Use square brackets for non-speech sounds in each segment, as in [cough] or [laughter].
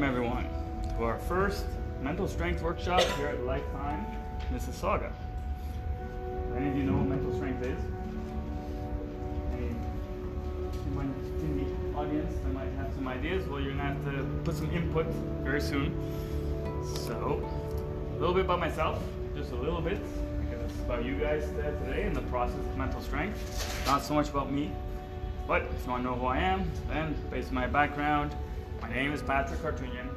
welcome everyone to our first mental strength workshop here at Lifetime Mississauga. Any of you know what mental strength is? Any, anyone in the audience that might have some ideas? Well, you're gonna have to put some input very soon. So, a little bit about myself, just a little bit, because it's about you guys today and the process of mental strength. Not so much about me, but if you want to know who I am, then based on my background, my name is Patrick Cartunian,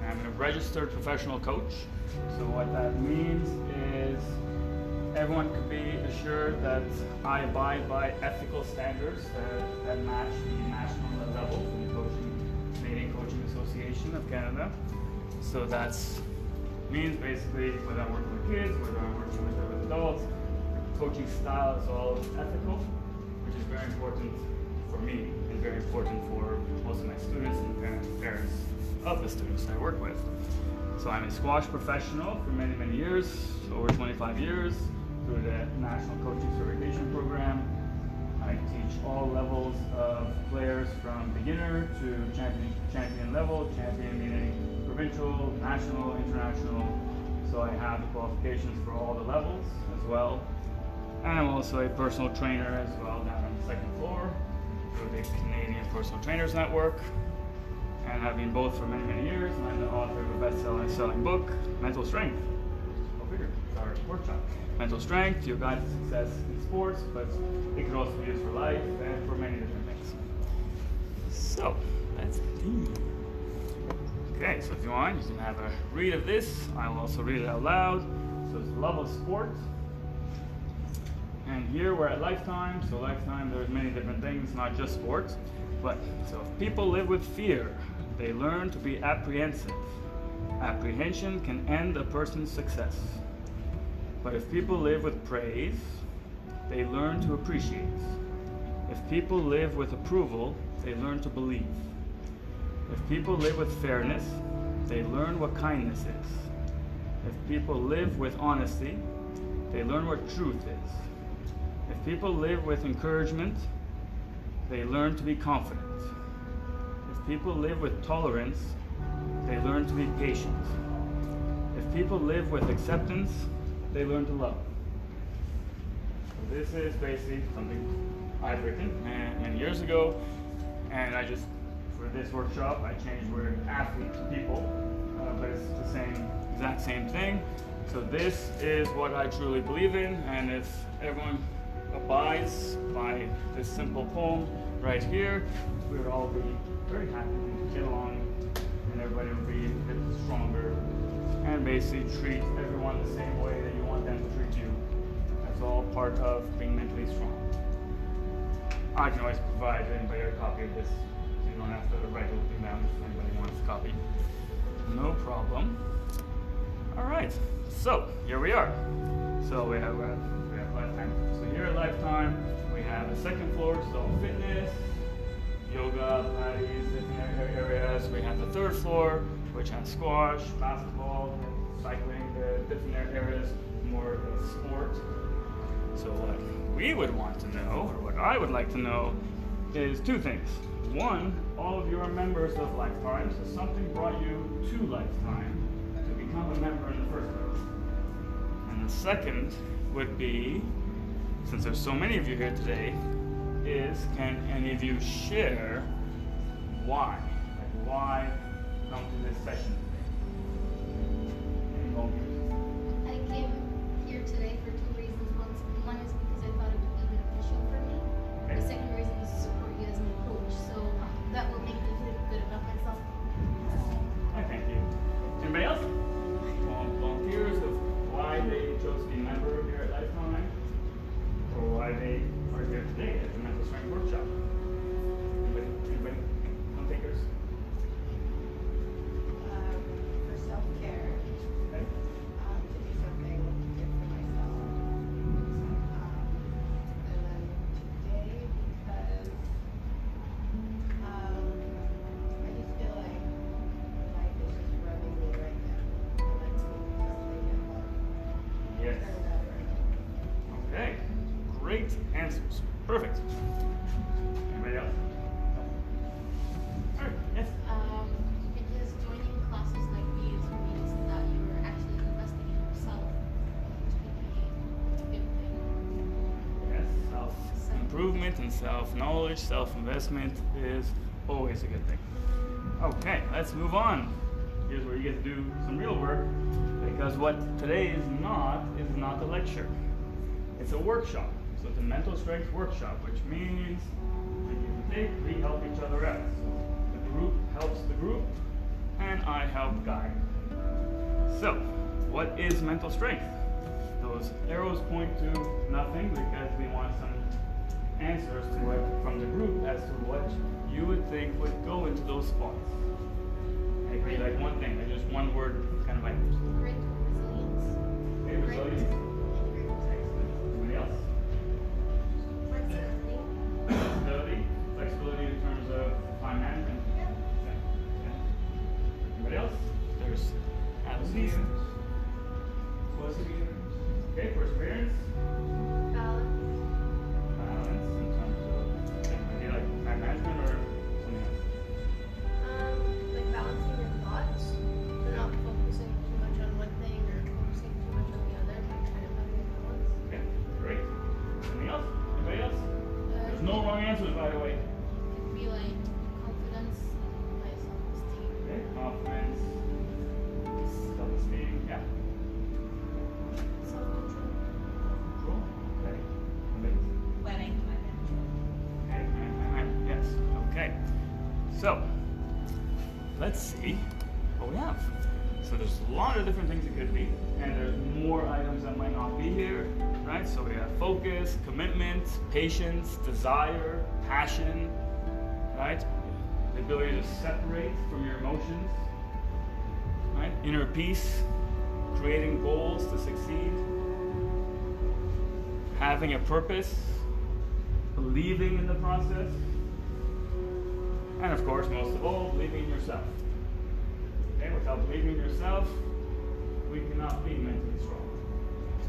and I'm a registered professional coach. So what that means is everyone can be assured that I abide by ethical standards that, that match the national level from the coaching, Canadian Coaching Association of Canada. So that means basically whether I'm working with kids, whether I'm working with, adults, coaching style is all ethical, which is very important for me very important for most of my students and parents, of the students I work with. So I'm a squash professional for many, many years, over 25 years, through the National Coaching Certification Program. I teach all levels of players from beginner to champion, champion level, champion meaning provincial, national, international. So I have the qualifications for all the levels as well. And I'm also a personal trainer as well down on the second floor through the Canadian Personal Trainers Network. And have been both for many, many years. And I'm the author of a best-selling selling book, Mental Strength. Go figure, it's our workshop. Mental Strength, your guide to success in sports, but it can also be used for life and for many different things. So, that's the. Okay, so if you want, you can have a read of this. I will also read it out loud. So it's love of sport. And here we're at Lifetime. So Lifetime, there's many different things, not just sports. But so if people live with fear, they learn to be apprehensive. Apprehension can end a person's success. But if people live with praise, they learn to appreciate. If people live with approval, they learn to believe. If people live with fairness, they learn what kindness is. If people live with honesty, they learn what truth is. People live with encouragement, they learn to be confident. If people live with tolerance, they learn to be patient. If people live with acceptance, they learn to love. So this is basically something I've written many years ago, and I just for this workshop, I changed word athlete to people, uh, but it's the same, exact same thing. So this is what I truly believe in, and if everyone abides by this simple poem right here, we would all be very happy and get along, and everybody would be a bit stronger, and basically treat everyone the same way that you want them to treat you. That's all part of being mentally strong. I can always provide anybody a copy of this you don't have to write everything down if anybody wants a copy. No problem. All right, so here we are. So we have, we have. Here at Lifetime, we have a second floor, so fitness, yoga, Pilates, areas. We have the third floor, which has squash, basketball, cycling, the different areas, more of a sport. So what we would want to know, or what I would like to know, is two things. One, all of you are members of Lifetime, so something brought you to Lifetime to become a member in the first place. And the second would be, since there's so many of you here today, is can any of you share why? Like why come to this session today? Perfect. Anybody else? Yes. Um, because joining classes like these means that you are actually investing yourself. Yes, self improvement and self knowledge, self investment is always a good thing. Okay, let's move on. Here's where you get to do some real work because what today is not is not a lecture, it's a workshop. So it's a mental strength workshop, which means and take, we help each other out. So the group helps the group, and I help guide. So, what is mental strength? Those arrows point to nothing because we want some answers to it from the group as to what you would think would go into those spots. It could be like one thing, like just one word kind of like Great resilience. hey, resilience. Right? So we have focus, commitment, patience, desire, passion, right? The ability to separate from your emotions, right? Inner peace, creating goals to succeed, having a purpose, believing in the process, and of course, most of all, believing in yourself. Okay, without believing in yourself, we cannot be mentally strong.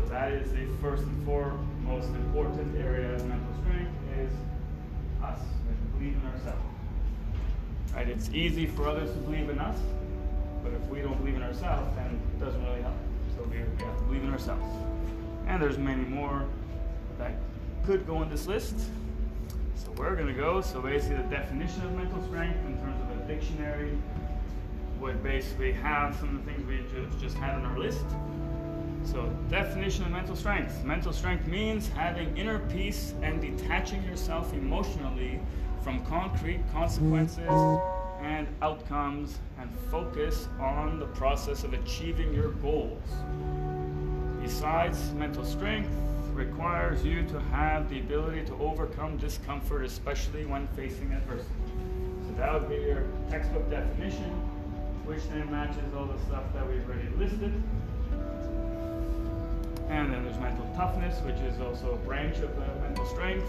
That is the first and foremost important area of mental strength is us, we believe in ourselves. Right? It's easy for others to believe in us, but if we don't believe in ourselves, then it doesn't really help. So we have to believe in ourselves. And there's many more that could go on this list. So we're gonna go, so basically the definition of mental strength in terms of a dictionary would basically have some of the things we ju- just had on our list. So definition of mental strength. Mental strength means having inner peace and detaching yourself emotionally from concrete consequences and outcomes and focus on the process of achieving your goals. Besides, mental strength requires you to have the ability to overcome discomfort, especially when facing adversity. So that would be your textbook definition, which then matches all the stuff that we've already listed. And then there's mental toughness, which is also a branch of the mental strength.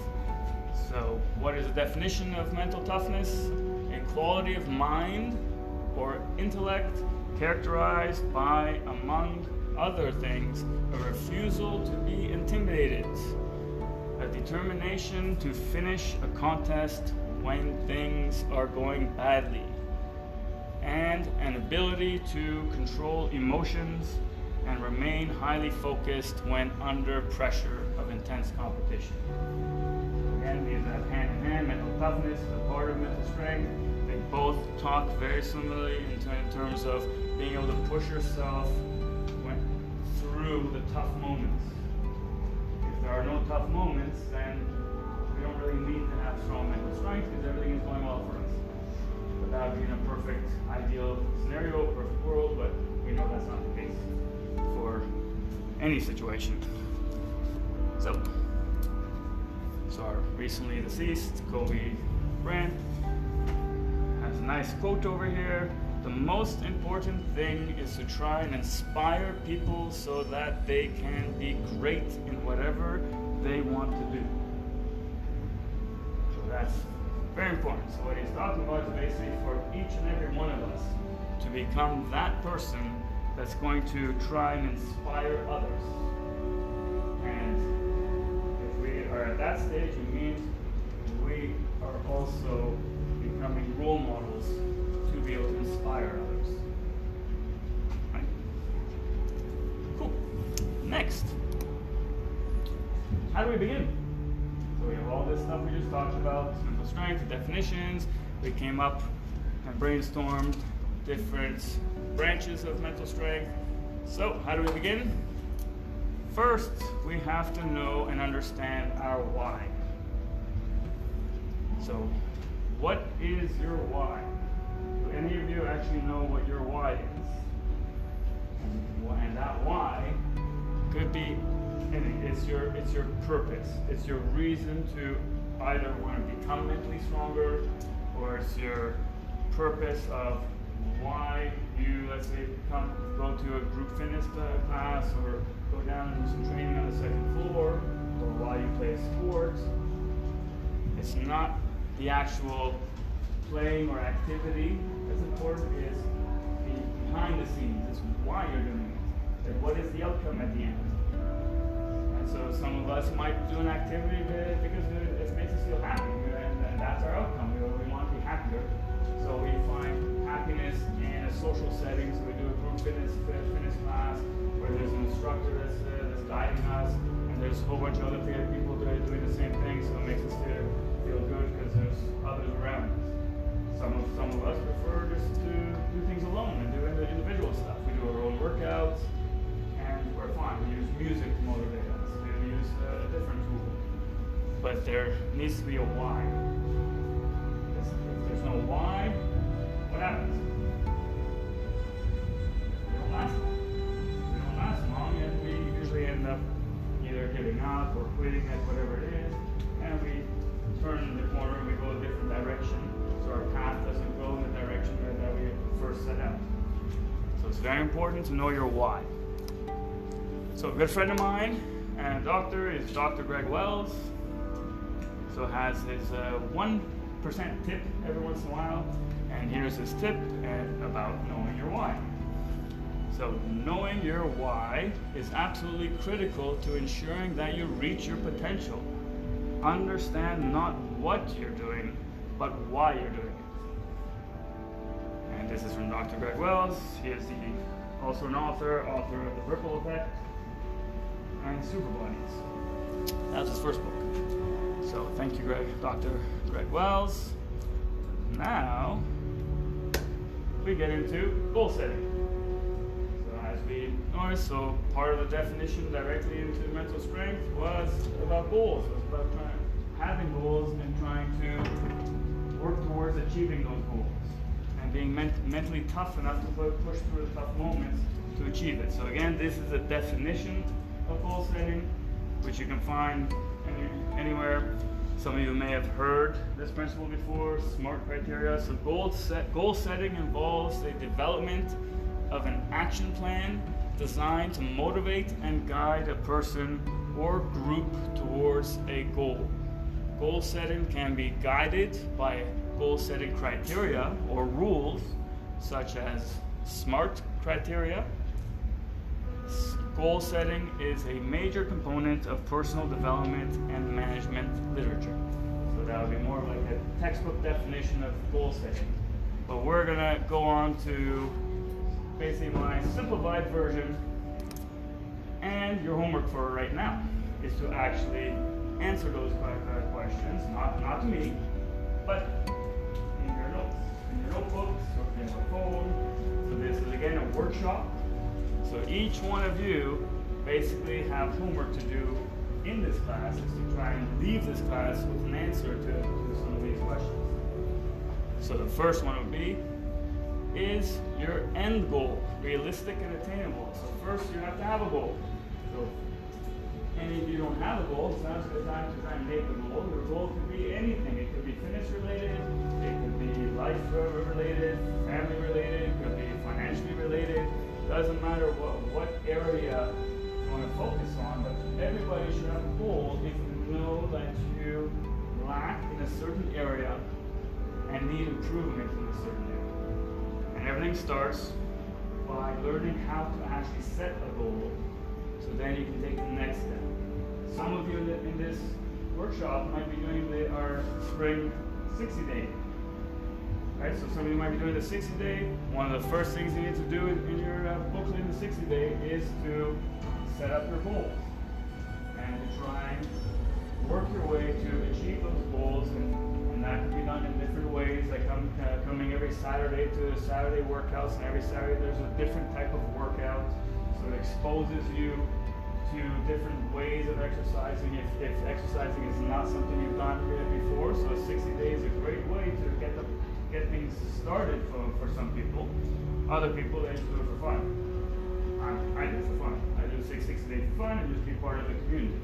So, what is the definition of mental toughness? A quality of mind or intellect characterized by, among other things, a refusal to be intimidated, a determination to finish a contest when things are going badly, and an ability to control emotions and remain highly focused when under pressure of intense competition. Again, these have hand in hand. Mental toughness a part of mental strength. They both talk very similarly in, in terms of being able to push yourself through the tough moments. If there are no tough moments, then we don't really need to have strong mental strength because everything is going well for us. But that would be in a perfect, ideal scenario, perfect any situation. So, so our recently deceased Kobe Bryant has a nice quote over here. The most important thing is to try and inspire people so that they can be great in whatever they want to do. So that's very important. So what he's talking about is basically for each and every one of us to become that person that's going to try and inspire others. And if we are at that stage, it means we are also becoming role models to be able to inspire others. Right? Cool. Next. How do we begin? So we have all this stuff we just talked about, mental strength, definitions. We came up and brainstormed different branches of mental strength. So, how do we begin? First, we have to know and understand our why. So, what is your why? Do any of you actually know what your why is? And that why could be anything. It's your it's your purpose. It's your reason to either want to become mentally stronger, or it's your purpose of why you let's say come go to a group fitness class or go down and do some training on the second floor, or while you play sports. It's not the actual playing or activity that's important is the behind the scenes. It's why you're doing it. And what is the outcome at the end? And so some of us might do an activity because whole bunch of other people doing the same thing. So it makes us feel feel good because there's others around us. Some of some of us prefer just to do things alone and do individual stuff. We do our own workouts, and we're fine. We use music to motivate us. We use uh, a different tool, but there needs to be a why. If there's no why, what happens? We don't last long. We don't last long, and we usually end up either giving up or quitting at whatever it is, and we turn the corner and we go a different direction. So our path doesn't go in the direction that, we first set out. So it's very important to know your why. So a good friend of mine and doctor is Dr. Greg Wells. So has his uh, one percent tip every once in a while, and here's his tip about knowing your why. So knowing your why is absolutely critical to ensuring that you reach your potential understand not what you're doing, but why you're doing it. And this is from Dr. Greg Wells. He is the, also an author, author of The Ripple Effect and Superbodies. That's his first book. So thank you, Greg, Dr. Greg Wells. Now we get into goal setting. Noticed, so part of the definition directly into mental strength was about goals. It was about trying having goals and trying to work towards achieving those goals and being ment- mentally tough enough to push through the tough moments to achieve it. So again, this is a definition of goal setting, which you can find any, anywhere. Some of you may have heard this principle before, SMART criteria. So goal, set, goal setting involves the development of an action plan designed to motivate and guide a person or group towards a goal. Goal setting can be guided by goal setting criteria or rules, such as SMART criteria. Goal setting is a major component of personal development and management literature. So that would be more of like a textbook definition of goal setting. But we're going to go on to basically my simplified version. And your homework for right now is to actually answer those questions, not, not to me, but in your notes, in your notebooks, or in your phone. So this is again a workshop. So each one of you basically have homework to do in this class is to try and leave this class with an answer to, to some of these questions. So the first one would be, is your end goal realistic and attainable? So first you have to have a goal. So and if you don't have a goal, so now's the time to try and make a goal. Your goal could be anything. It could be fitness related, it could be life related, family related, it could be financially related. Doesn't matter what, what area you want to focus on, but everybody should have a goal if you know that you lack in a certain area and need improvement in a certain area. And everything starts by learning how to actually set a goal so then you can take the next step. Some of you in, this workshop might be doing the, our spring 60 day. Right, so some of you might be doing the 60 day. One of the first things you need to do in, your uh, booklet in the 60 day is to set up your goals and to try and work your way to done in different ways, like I'm uh, coming every Saturday to the Saturday workouts, and every Saturday there's a different type of workout. So it exposes you to different ways of exercising if, if exercising is not something you've done before. So 60 days is a great way to get the, get things started for, for some people. Other people they just do it for fun. I, I do it for fun. I do 60 days for fun and just be part of the community.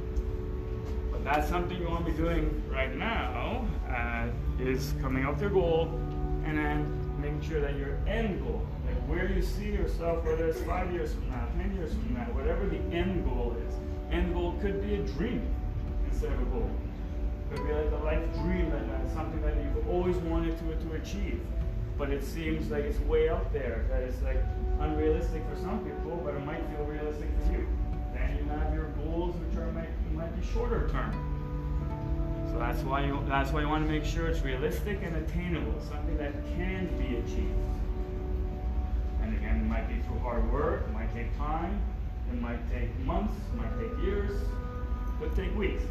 But that's something you want to be doing right now uh, is coming up with your goal and then making sure that your end goal, like where you see yourself, whether it's five years from now, ten years from now, whatever the end goal is. End goal could be a dream instead of a goal. Could be like a life dream uh, something that you've always wanted to, to achieve. But it seems like it's way out there, that it's like unrealistic for some people, but it might feel realistic for you. Might, be shorter term. So that's why you that's why you want to make sure it's realistic and attainable, something that can be achieved. And again, it might be through hard work, it might take time, it might take months, it might take years, it could take weeks.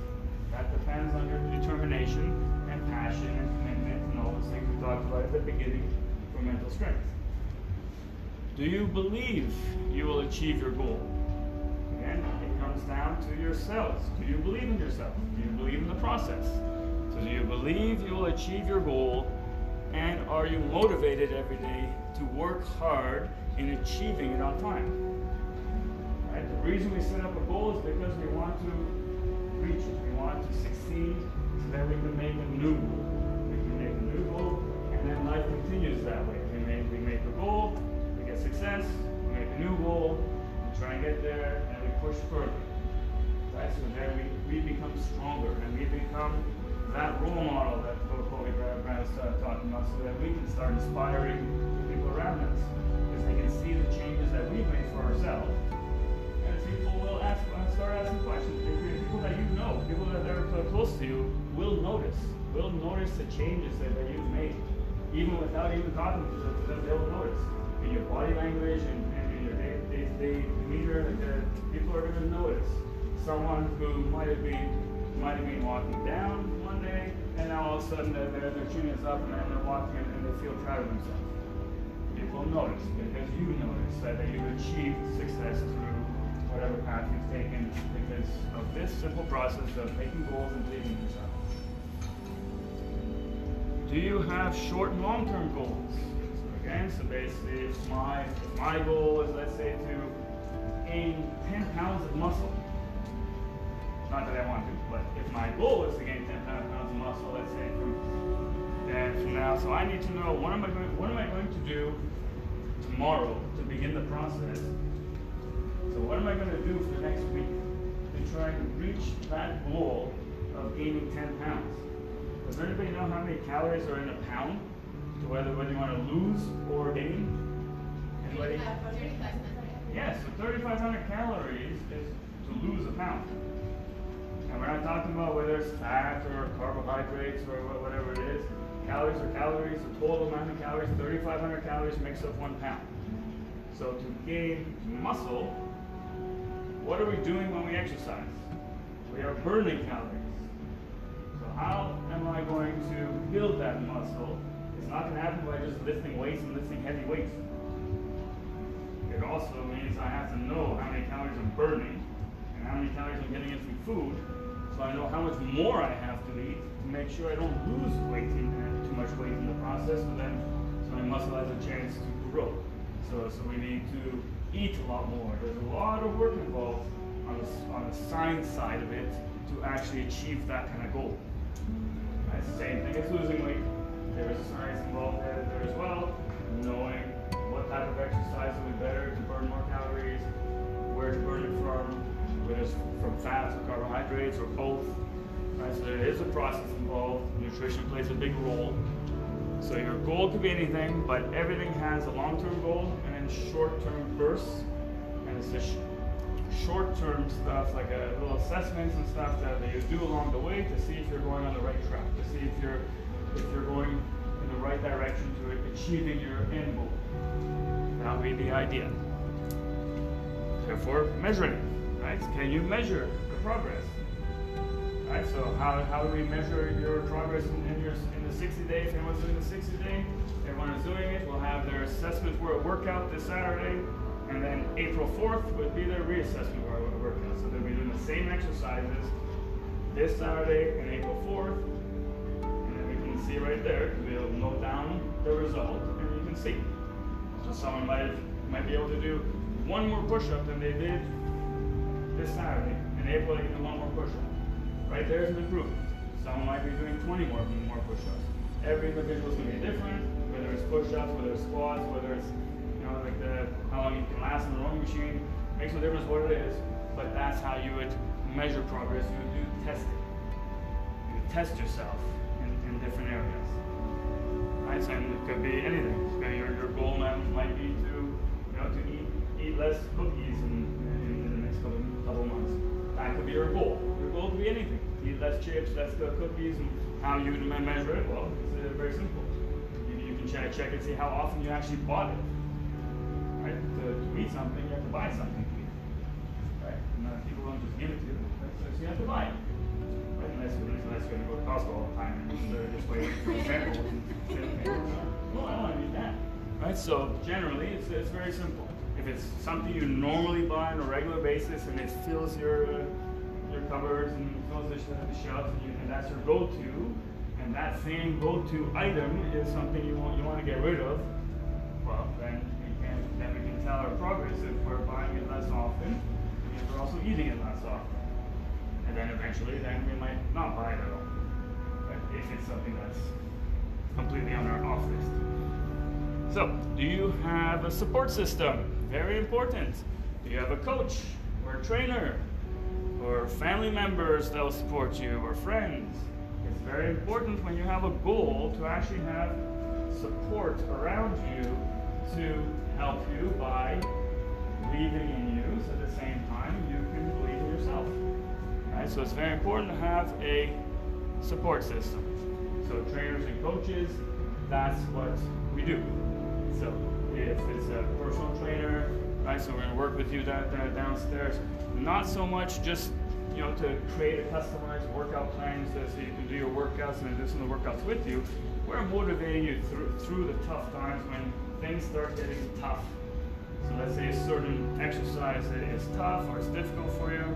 That depends on your determination and passion and commitment and all those things we talked about at the beginning for mental strength. Do you believe you will achieve your goal? Again, comes down to yourselves. Do you believe in yourself? Do you believe in the process? So, do you believe you will achieve your goal? And are you motivated every day to work hard in achieving it on time? Right? The reason we set up a goal is because we want to reach it. We want to succeed so that we can make a new goal. We can make a new goal, and then life continues that way. We make, we make a goal, we get success, we make a new goal, we try and get there, and we push further. Right? So then we, we become stronger, and we become that role model that Kobe Bryant uh, talking about, so that we can start inspiring the people around us. Because they can see the changes that we've made for ourselves. And people will ask, uh, start asking questions. People that you know, people that are close to you, will notice. Will notice the changes that, that you've made. Even without even talking to them, they'll notice. In your body language and, your day-to-day demeanor, like, uh, people are going to notice. Someone who might have been might have been walking down one day, and now all of a sudden their, their, their chin is up and they're walking and, and they feel proud of themselves. People notice because you notice that, that you've achieved success through whatever path you've taken because of this simple process of making goals and believing in yourself. Do you have short and long-term goals? So again, so basically if my, my goal is let's say to gain 10 pounds of muscle, not that I want to, but if my goal is to gain 10 pounds of muscle, let's say from then from now, so I need to know what am I going, what am I going to do tomorrow to begin the process. So what am I going to do for the next week to try and reach that goal of gaining 10 pounds? Does anybody know how many calories are in a pound? To whether whether you want to lose or gain? Anybody? Yes, so 3,500 calories is to lose a pound. And we're not talking about whether it's fat or carbohydrates or whatever it is. Calories are calories, the total amount of calories, 3,500 calories makes up one pound. So to gain muscle, what are we doing when we exercise? We are burning calories. So how am I going to build that muscle? It's not going to happen by just lifting weights and lifting heavy weights. It also means I have to know how many calories I'm burning and how many calories I'm getting in from food so I know how much more I have to eat to make sure I don't lose weight in, uh, too much weight in the process, so then so my muscle has a chance to grow. So, so we need to eat a lot more. There's a lot of work involved on the, on the science side of it to actually achieve that kind of goal. Same thing as losing weight. There is science involved there, as well, knowing what type of exercise will be better to burn more calories, where to burn it from, whether it's from fats or carbohydrates or both. Right? So there is a process involved. Nutrition plays a big role. So your goal could be anything, but everything has a long-term goal and then short-term bursts. And it's just short-term stuff like a little assessments and stuff that you do along the way to see if you're going on the right track, to see if you're if you're going in the right direction to achieving your end goal. That would be the idea. Therefore, measuring, right? Can you measure the progress? Right, so how, how do we measure your progress in, in, your, in the 60 days? If anyone's doing the 60 day, everyone is doing it. We'll have their assessment for a workout this Saturday, and then April 4th would be their reassessment workout. So they'll be doing the same exercises this Saturday and April 4th, and then we see right there, we'll note down the result, and you can see. So someone might, might be able to do one more push-up than they did this Saturday. In April, they can do one more push-up. Right there's an improvement. Someone might be doing 20 more more push-ups. Every individual is going to be different, whether it's push-ups, whether it's squats, whether it's you know like the how long you can last in the rowing machine. Makes no difference what it is, but that's how you would measure progress. You would do testing. You would test yourself different areas. Right, so and it could be anything. Okay, your, your goal might, might be to you know to eat eat less cookies in, in, the next couple, couple months. That could be your goal. Your goal could be anything. Eat less chips, less cookies, and how you would me- measure it? Well, it's uh, very simple. You, you can check, check and see how often you actually bought it. Right? To, to eat something, you have to buy something to eat. Right? And, uh, people don't just give it to you. So you have to buy it. Right? Unless, unless you're going to go to Costco all the time and just, uh, just wait for samples [laughs] and well, I want to eat that. Right? So generally, it's, it's very simple. If it's something you normally buy on a regular basis and it fills your uh, your cupboards and fills the, sh- the shelves and, you, and that's your go-to, and that same go-to item is something you want you want to get rid of, well then we can then we can tell our progress if we're buying it less often, and if we're also eating it less often, and then eventually then we might not buy it at all, right? if it's something that's completely on our off list. So, do you have a support system? Very important. Do you have a coach or a trainer or family members that will support you or friends? It's very important when you have a goal to actually have support around you to help you by believing in you. So at the same time, you can believe in yourself. Right? So it's very important to have a support system. So trainers and coaches, that's what we do. So if it's a personal trainer, right? So we're gonna work with you that, that downstairs. Not so much just you know to create a customized workout plan so, so you can do your workouts and do some of the workouts with you. We're motivating you through through the tough times when things start getting tough. So let's say a certain exercise that is tough or it's difficult for you.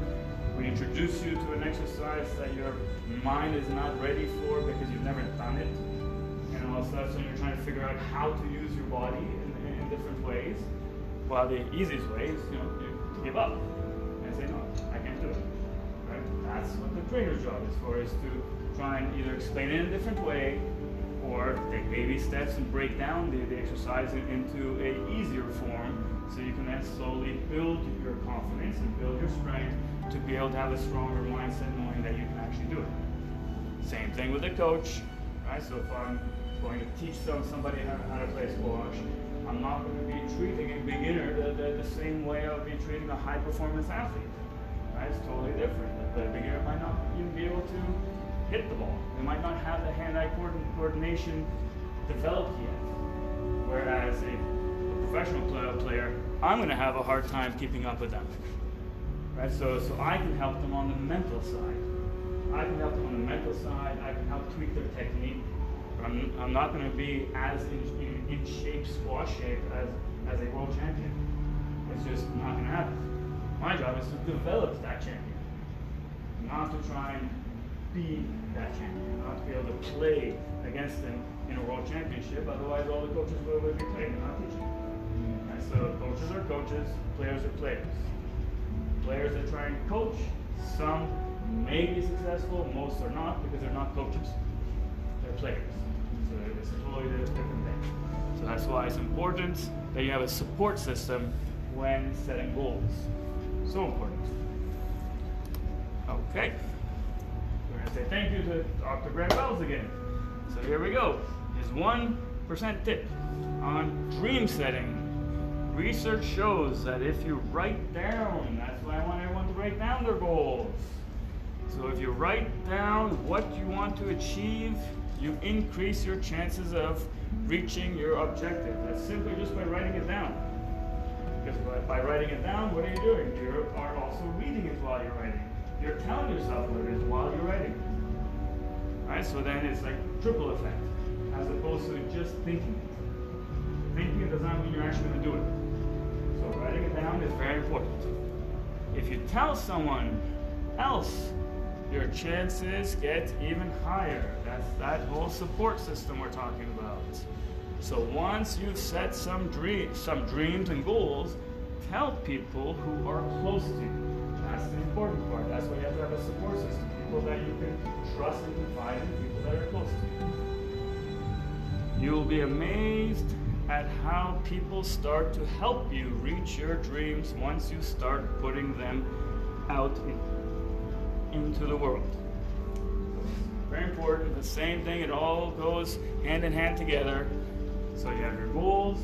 Introduce you to an exercise that your mind is not ready for because you've never done it. And all of a sudden you're trying to figure out how to use your body in, in, in different ways. Well, the easiest way is, you know, to give up and say, no, I can't do it. Right? That's what the trainer's job is for, is to try and either explain it in a different way or take baby steps and break down the, the exercise into a easier form so you can then slowly build your confidence and build your strength to be able to have a stronger mindset knowing that you can actually do it. Same thing with a coach, right? So if I'm going to teach some, somebody how, how to play squash, I'm not going to be treating a beginner the, the, the same way I would be treating a high performance athlete. Right? It's totally different. The beginner might not even be able to hit the ball. They might not have the hand-eye coordination developed yet. Whereas a, professional pl- player, I'm going to have a hard time keeping up with them. Right? So, so I can help them on the mental side. I can help them on the mental side. I can help tweak their technique. But I'm, I'm not going to be as in, in, in shape, squash shape, as, as a world champion. It's just not going to happen. My job is to develop that champion, not to try and be that champion, not to be able to play against them in a world championship. Otherwise, all the coaches will, be playing not teaching. So, coaches are coaches, players are players. Try and coach, some may be successful, most are not because they're not coaches. They're players. So it's a totally different thing. So that's why it's important that you have a support system when setting goals. So important. Okay. We're going to say thank you to Dr. Greg Wells again. So here we go. His 1% tip on dream setting. Research shows that if you write down, that's why I want write down their goals. So if you write down what you want to achieve, you increase your chances of reaching your objective. That's simply just by writing it down. Because by, by writing it down, what are you doing? You are also reading it while you're writing. You're telling yourself what it is while you're writing. Right? So then it's like triple effect, as opposed to just thinking it. Thinking it does not mean you're actually going to do it. So writing it down is very important. If you tell someone else, your chances get even higher. That's that whole support system we're talking about. So once you've set some dreams, some dreams and goals, tell people who are close to you. That's the important part. That's why you have to have a support system. People that you can trust and confide in, people that are close to you. You will be amazed at how people start to help you reach your dreams once you start putting them out in, into the world. Very important. The same thing, it all goes hand in hand together. So you have your goals.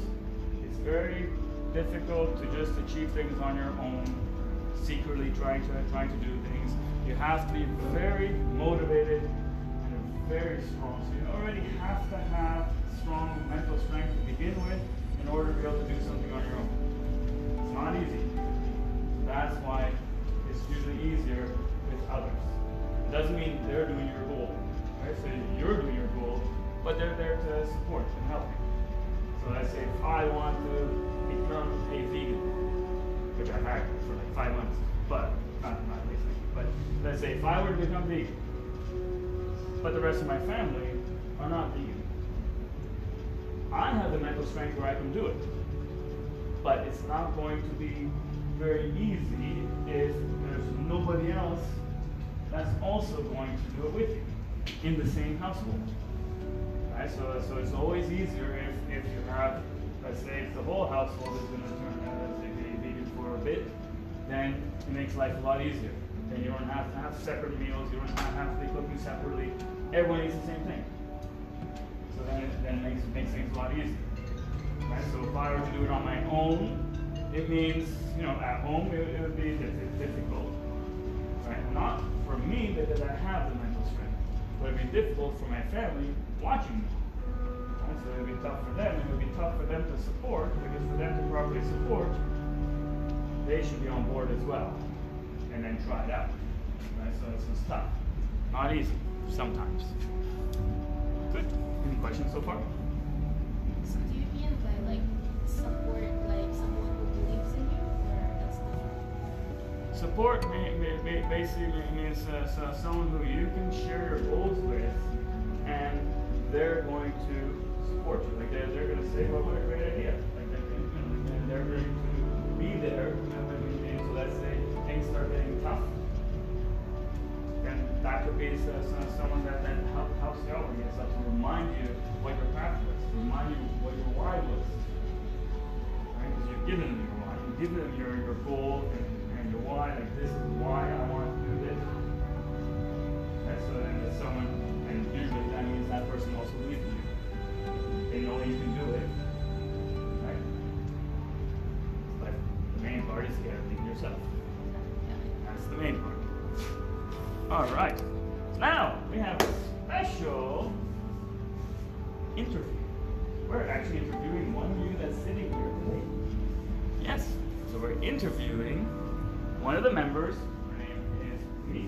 It's very difficult to just achieve things on your own, secretly trying to trying to do things. You have to be very motivated and very strong. So you already have to have they're there to support and help me. So let's say if I want to become a vegan, which I've had for like five months, but not, not recently, but let's say if I were to become vegan, but the rest of my family are not vegan. I have the mental strength where I can do it. But it's not going to be very easy if there's nobody else that's also going to do it with you in the same household. Right? So, so it's always easier if, if you have, let's say, if the whole household is going to turn, let's say, be vegan for a bit, then it makes life a lot easier. Then you don't have to have separate meals, you don't have to be cooking separately. Everyone eats the same thing. So then it, then it makes, makes things a lot easier. Right? So if I were to do it on my own, it means, you know, at home it, it would be difficult. Right? Not for me because I have the it'd be difficult for my family watching me. Right? So it would be tough for them. It would be tough for them to support because for them to properly support, they should be on board as well, and then try it out. Right? So it's, tough, not easy sometimes. Good. Any questions so far? So do you mean by like support like someone Support basically means uh, so someone who you can share your goals with, and they're going to support you. Like they're, going to say, "Well, what a great idea!" Like and they're going to be there. And so let's say things start getting tough, then that could be so, so someone that then help, helps you out with it, so to remind you what your path was, remind you what your why was. Right? Because you've given them your why, you've given them your, your goal and, and why, like this is why I want to do this. And so then there's someone, and usually that means that person also believes in you. They know you can do it. Right? But the main part is you gotta believe in yourself. That's the main part. All right. Now we have a special interview. We're actually interviewing one of you that's sitting here today. Yes. So we're interviewing one of the members. Her name is me.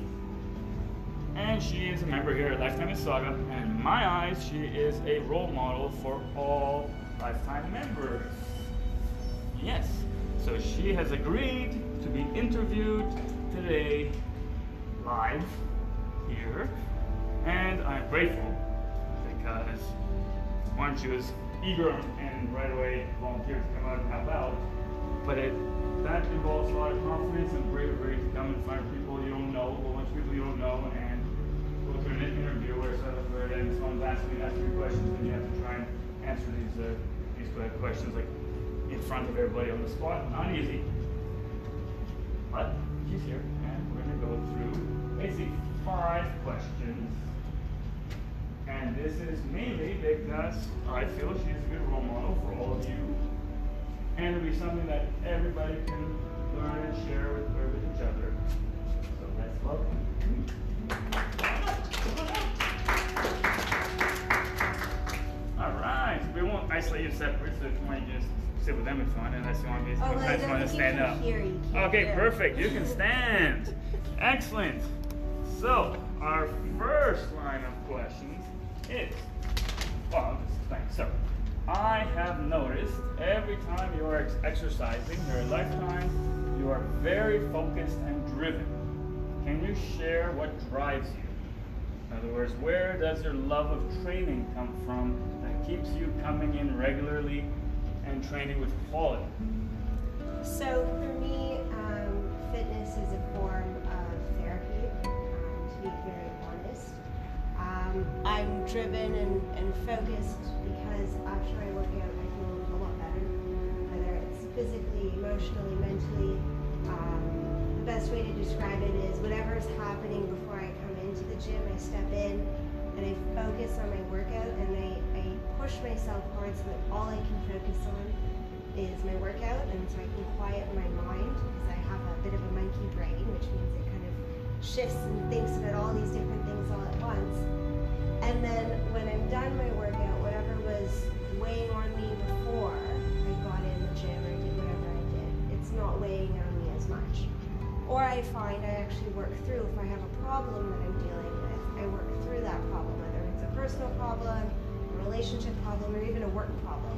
And she is a member here at Lifetime Saga. And in my eyes, she is a role model for all Lifetime members. Yes. So she has agreed to be interviewed today live here. And I'm grateful because one, she was eager and right away volunteered to come out and help out. But it that involves a lot of confidence and bravery to come in front of people you don't know, a bunch of people you don't know, and go through an interview where, where then someone's asking, you questions and you have to try and answer these uh, these questions like in front of everybody on the spot. Not easy. But she's here and we're gonna go through basically five questions. And this is mainly because I feel she's a good role model for all of you. And it'll be something that everybody can learn and share with, with each other. So let's welcome. All right, we won't isolate you separate, so if you want to just sit with them if you want, unless you want me Oh, well, I unless you want to stand up. hear, Okay, hear. perfect. You can stand. [laughs] Excellent. So, our first line of questions is, well, I'll just thanks. So, I have noticed every time you are ex- exercising your lifetime, you are very focused and driven. Can you share what drives you? In other words, where does your love of training come from that keeps you coming in regularly and training with quality? So for me, um, fitness is a form Um, I'm driven and, and focused because after I work out, I feel a lot better, whether it's physically, emotionally, mentally. Um, the best way to describe it is whatever is happening before I come into the gym, I step in and I focus on my workout and I, I push myself hard so that all I can focus on is my workout, and so I can quiet my mind because I have a bit of a monkey brain, which means it kind of shifts and thinks about all these different things all at once. And then when I'm done my workout, whatever was weighing on me before I got in the gym or did whatever I did, it's not weighing on me as much. Or I find I actually work through if I have a problem that I'm dealing with, I work through that problem, whether it's a personal problem, a relationship problem, or even a work problem.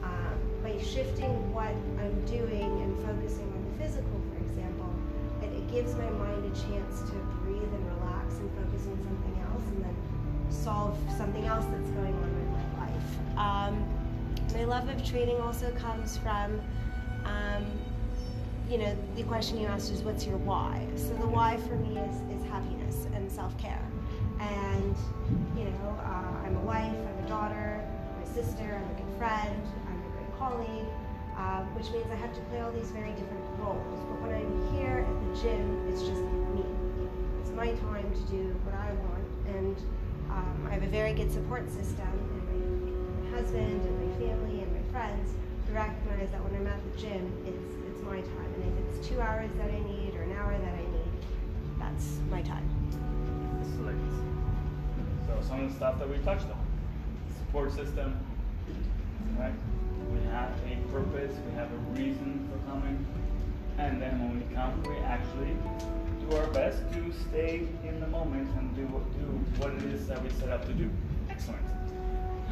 Um, by shifting what I'm doing and focusing on the physical, for example, it, it gives my mind a chance to breathe solve something else that's going on in my life. Um, my love of training also comes from, um, you know, the question you asked is what's your why? So the why for me is, is happiness and self-care. And, you know, uh, I'm a wife, I'm a daughter, I'm a sister, I'm a good friend, I'm a great colleague, uh, which means I have to play all these very different roles. But when I'm here at the gym, it's just me. It's my time to do what I want, and um, I have a very good support system, and my, husband and my family and my friends who recognize that when I'm at the gym, it's it's my time, and if it's two hours that I need or an hour that I need, that's my time. So some of the stuff that we touched on. Support system, right? We have a purpose, we have a reason for coming. And then when we come, we actually do our best to stay in the moment and do what, do what it is that we set out to do. Excellent.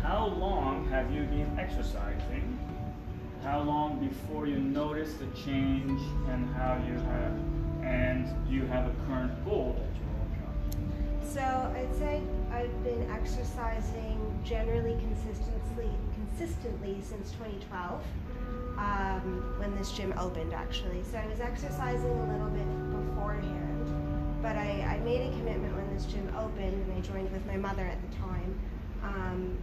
How long have you been exercising? How long before you noticed the change and how you have, and you have a current goal that you're working on? So I'd say I've been exercising generally consistently consistently since 2012, um, when this gym opened actually. So I was exercising a little bit beforehand, but I, I made a commitment when this gym opened, and I joined with my mother at the time. Um,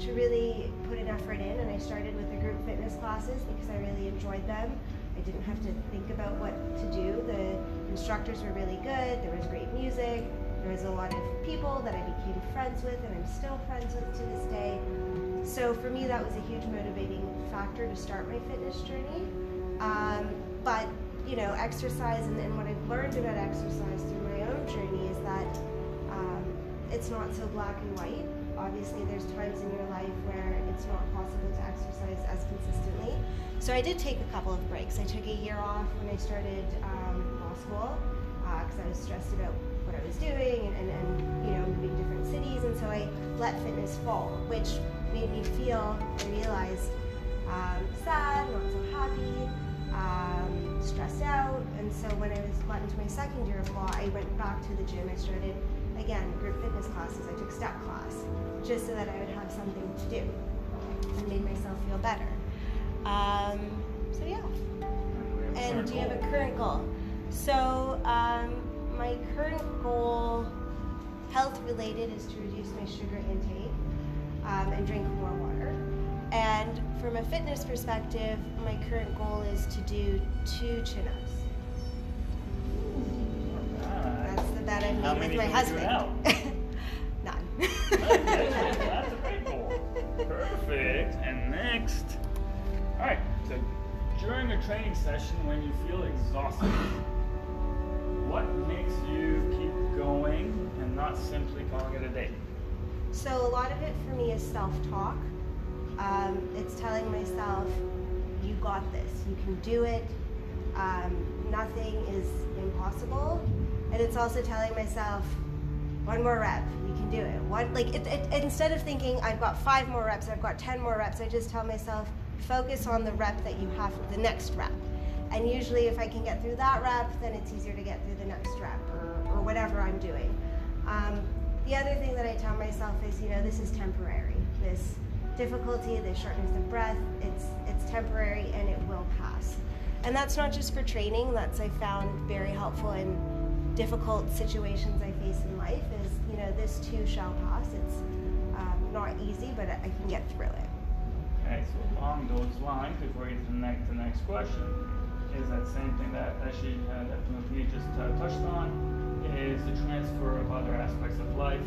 to really put an effort in, and I started with the group fitness classes because I really enjoyed them. I didn't have to think about what to do. The instructors were really good. There was great music. There was a lot of people that I became friends with, and I'm still friends with to this day. So for me, that was a huge motivating factor to start my fitness journey. Um, but you know, exercise and, and what I've learned about exercise through my own journey is that um, it's not so black and white. Obviously, there's times in your life where it's not possible to exercise as consistently. So I did take a couple of breaks. I took a year off when I started um, law school because I was stressed about what I was doing and, and, and you know moving different cities, and so I let fitness fall, which made me feel I realized um, sad, not so happy, um, stressed out. And so when I was got into my second year of law, I went back to the gym. I started again group fitness classes. I took step class just so that I would have something to do and made myself feel better. Um, so yeah. And do you have a current goal? So um, my current goal, health related, is to reduce my sugar intake um, and drink more water. And from a fitness perspective, my current goal is to do two chin-ups. That's the bet I How made with my husband. [laughs] None. That's a great goal. Perfect. And next. Alright, so during a training session when you feel exhausted, what makes you keep going and not simply calling it a day? So a lot of it for me is self-talk. Um, it's telling myself, "You got this. You can do it. Um, nothing is impossible." And it's also telling myself, one more rep, you can do it. One like it, it, instead of thinking I've got five more reps, I've got ten more reps, I just tell myself focus on the rep that you have, the next rep. And usually, if I can get through that rep, then it's easier to get through the next rep or, or whatever I'm doing. Um, the other thing that I tell myself is, you know, this is temporary. This difficulty, this shortness of breath, it's it's temporary and it will pass. And that's not just for training. That's I found very helpful in difficult situations I face in life. Is you know, this too shall pass. It's um, not easy, but I can get through it. Okay, so along those lines, before we get to the next, the next question, is that same thing that, that she uh, that just uh, touched on, is the transfer of other aspects of life.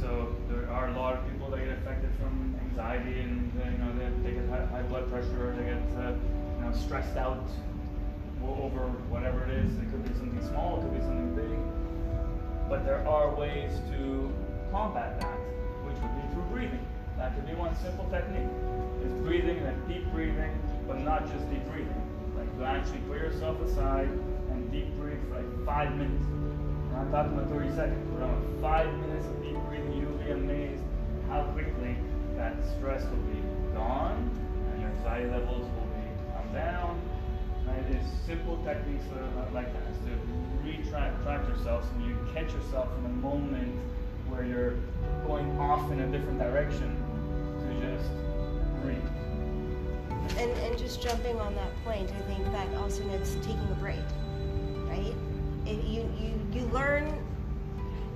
So there are a lot of people that get affected from anxiety, and you know they, they get high, blood pressure, they get uh, you know stressed out over whatever it is. It could be something small, it could be something big. But there are ways to combat that, which would be through breathing. That could be one simple technique. Is breathing and deep breathing, but not just deep breathing. Like to actually put yourself aside and deep breathe for like five minutes. Not talking about 30 seconds. We're about five minutes of deep breathing. You'll be amazed how quickly that stress will be gone and your anxiety levels will be come down. And it is simple techniques that are like that. To retract track yourself so you catch yourself in a moment where you're going off in a different direction to just breathe. And, and just jumping on that point, I think that also means taking a break, right? If you, you, you learn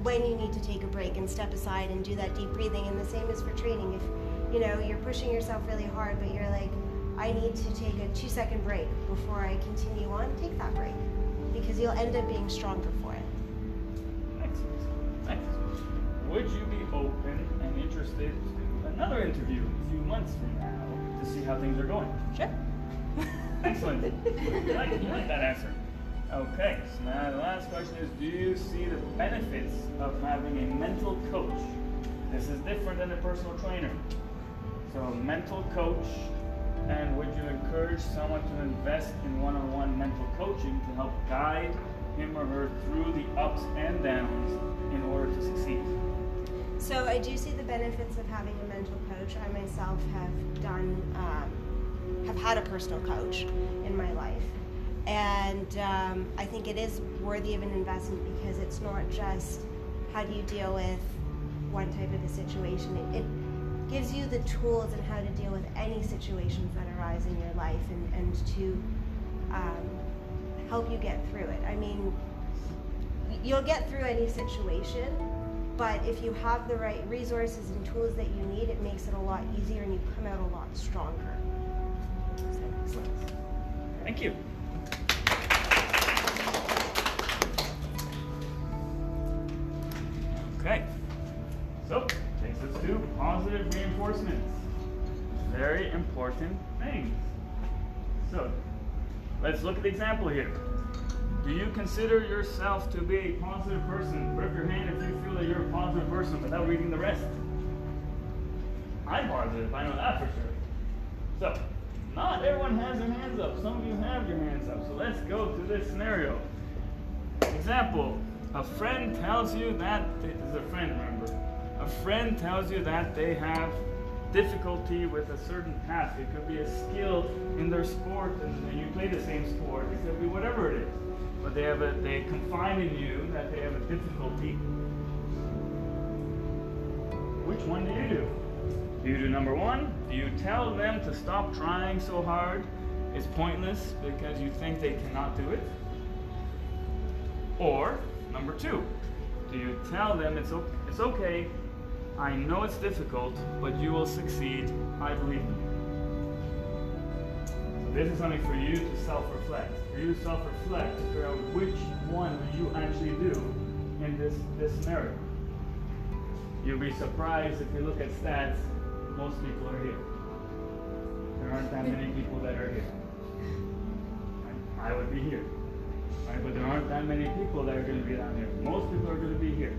when you need to take a break and step aside and do that deep breathing. And the same is for training. If you know you're pushing yourself really hard, but you're like, I need to take a two second break before I continue on, take that break because you'll end up being stronger for it. Excellent. Excellent. Would you be open and interested to another interview a few months from now to see how things are going? Sure. Excellent. [laughs] You like, you like that answer. Okay, so now the last question is Do you see the benefits of having a mental coach? This is different than a personal trainer. So, a mental coach, and would you encourage someone to invest in one on one mental coaching to help guide him or her through the ups and downs in order to succeed? So I do see the benefits of having a mental coach. I myself have done, um, have had a personal coach in my life, and um, I think it is worthy of an investment because it's not just how do you deal with one type of a situation. It, it gives you the tools and how to deal with any situations that arise in your life, and and to um, help you get through it. I mean, you'll get through any situation, but if you have the right resources and tools that you need, it makes it a lot easier and you come out a lot stronger. Thank you. Okay. So, takes us to positive reinforcements. Very important things. So, let's look at the example here. Do you consider yourself to be a positive person? Put your hand if you feel that you're a positive person without reading the rest. I'm positive, I know that for sure. So, not everyone has their hands up. Some of you have your hands up. So let's go to this scenario. Example: A friend tells you that this is a friend, remember? A friend tells you that they have difficulty with a certain task. It could be a skill in their sport, and, and you play the same sport. It could be whatever it is. But they have a they confide in you that they have a difficulty. Which one do you do? Do you do number one? Do you tell them to stop trying so hard? It's pointless because you think they cannot do it? Or number two, do you tell them it's it's okay? I know it's difficult, but you will succeed. I believe in you. So this is something for you to self-reflect. For you to self-reflect figure out which one would you actually do in this this scenario. You'll be surprised if you look at stats most people are here. There aren't that many people that are here. I would be here. Right? But there aren't that many people that are going to be down here. Most people are going to be here.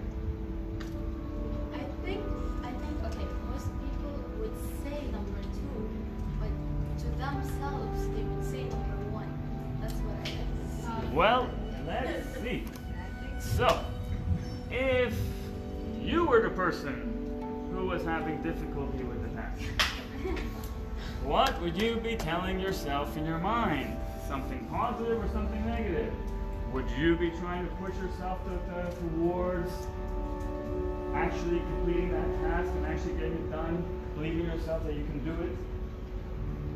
I think I think okay, most people would say number two, but to themselves they would say number one. That's what I think. Well, let's see. So, if you were the person who was having difficulty with the task, [laughs] what would you be telling yourself in your mind? Something positive or something negative? Would you be trying to push yourself to, to, towards actually completing that task and actually getting it done, believing yourself that you can do it?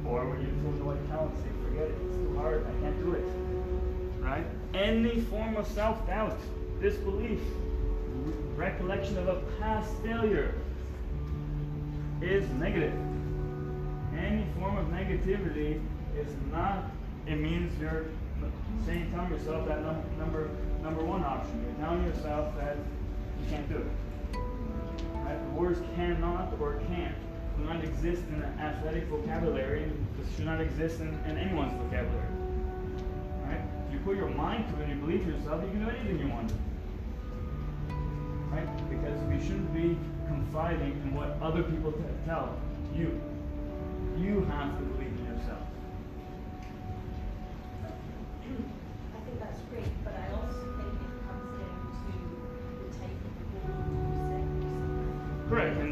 Or would you throw the white towel and say, forget it, it's too hard, I can't do it? Right? Any form of self doubt, disbelief, recollection of a past failure is negative. Any form of negativity is not, it means you're saying, telling yourself that num- number, number one option. You're telling yourself that you can't do it. Right? The words cannot or can't do not exist in the athletic vocabulary, this should not exist in, in anyone's vocabulary. Right? If you put your mind to it and you believe yourself, you can do anything you want. Right? Because we shouldn't be confiding in what other people t- tell you. You have to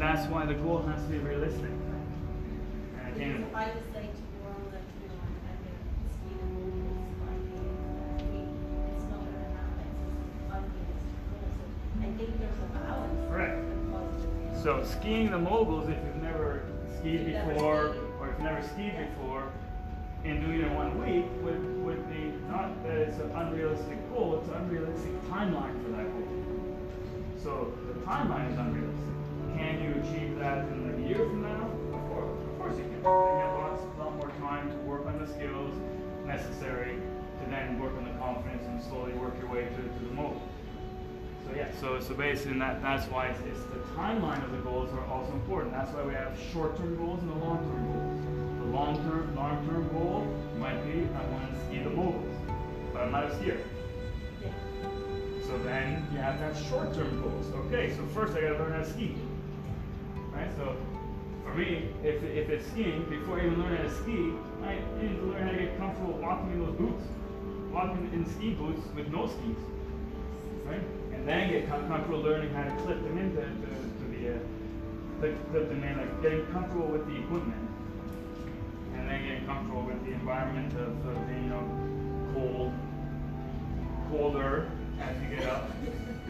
and that's why the goal has to be realistic. And again, if I decide tomorrow that, you know, I'm gonna ski the mountains five days last week, it's not gonna happen, it's unrealistic goal, so I think there's a balance. Correct. in positive. so skiing the moguls, if you've never skied before, or if you've never skied before, and doing it in one week would, would be not that it's an unrealistic goal, it's an unrealistic timeline for that goal. So the timeline is unrealistic. Can you achieve that in a year from now? Of course, of course you can. Then you have lots, a lot more time to work on the skills necessary to then work on the confidence and slowly work your way to, to the mogul. So yeah, so so basically that that's why it's, it's the timeline of the goals are also important. That's why we have short-term goals and the long-term goals. The long-term long-term goal might be I want to ski the moguls, but I'm not a skier. Yeah. So then you have to have short-term goals. Okay, so first I gotta learn how to ski. Right? So for me, if, if it's skiing, before I even learn how to ski, I need to learn how to get comfortable walking in those boots. Walking in ski boots with no skis. Right? And then get comfortable learning how to clip them into to, to the, uh, the clip them in, like getting comfortable with the equipment. And then getting comfortable with the environment of, of being, you know, cold, colder as you get up,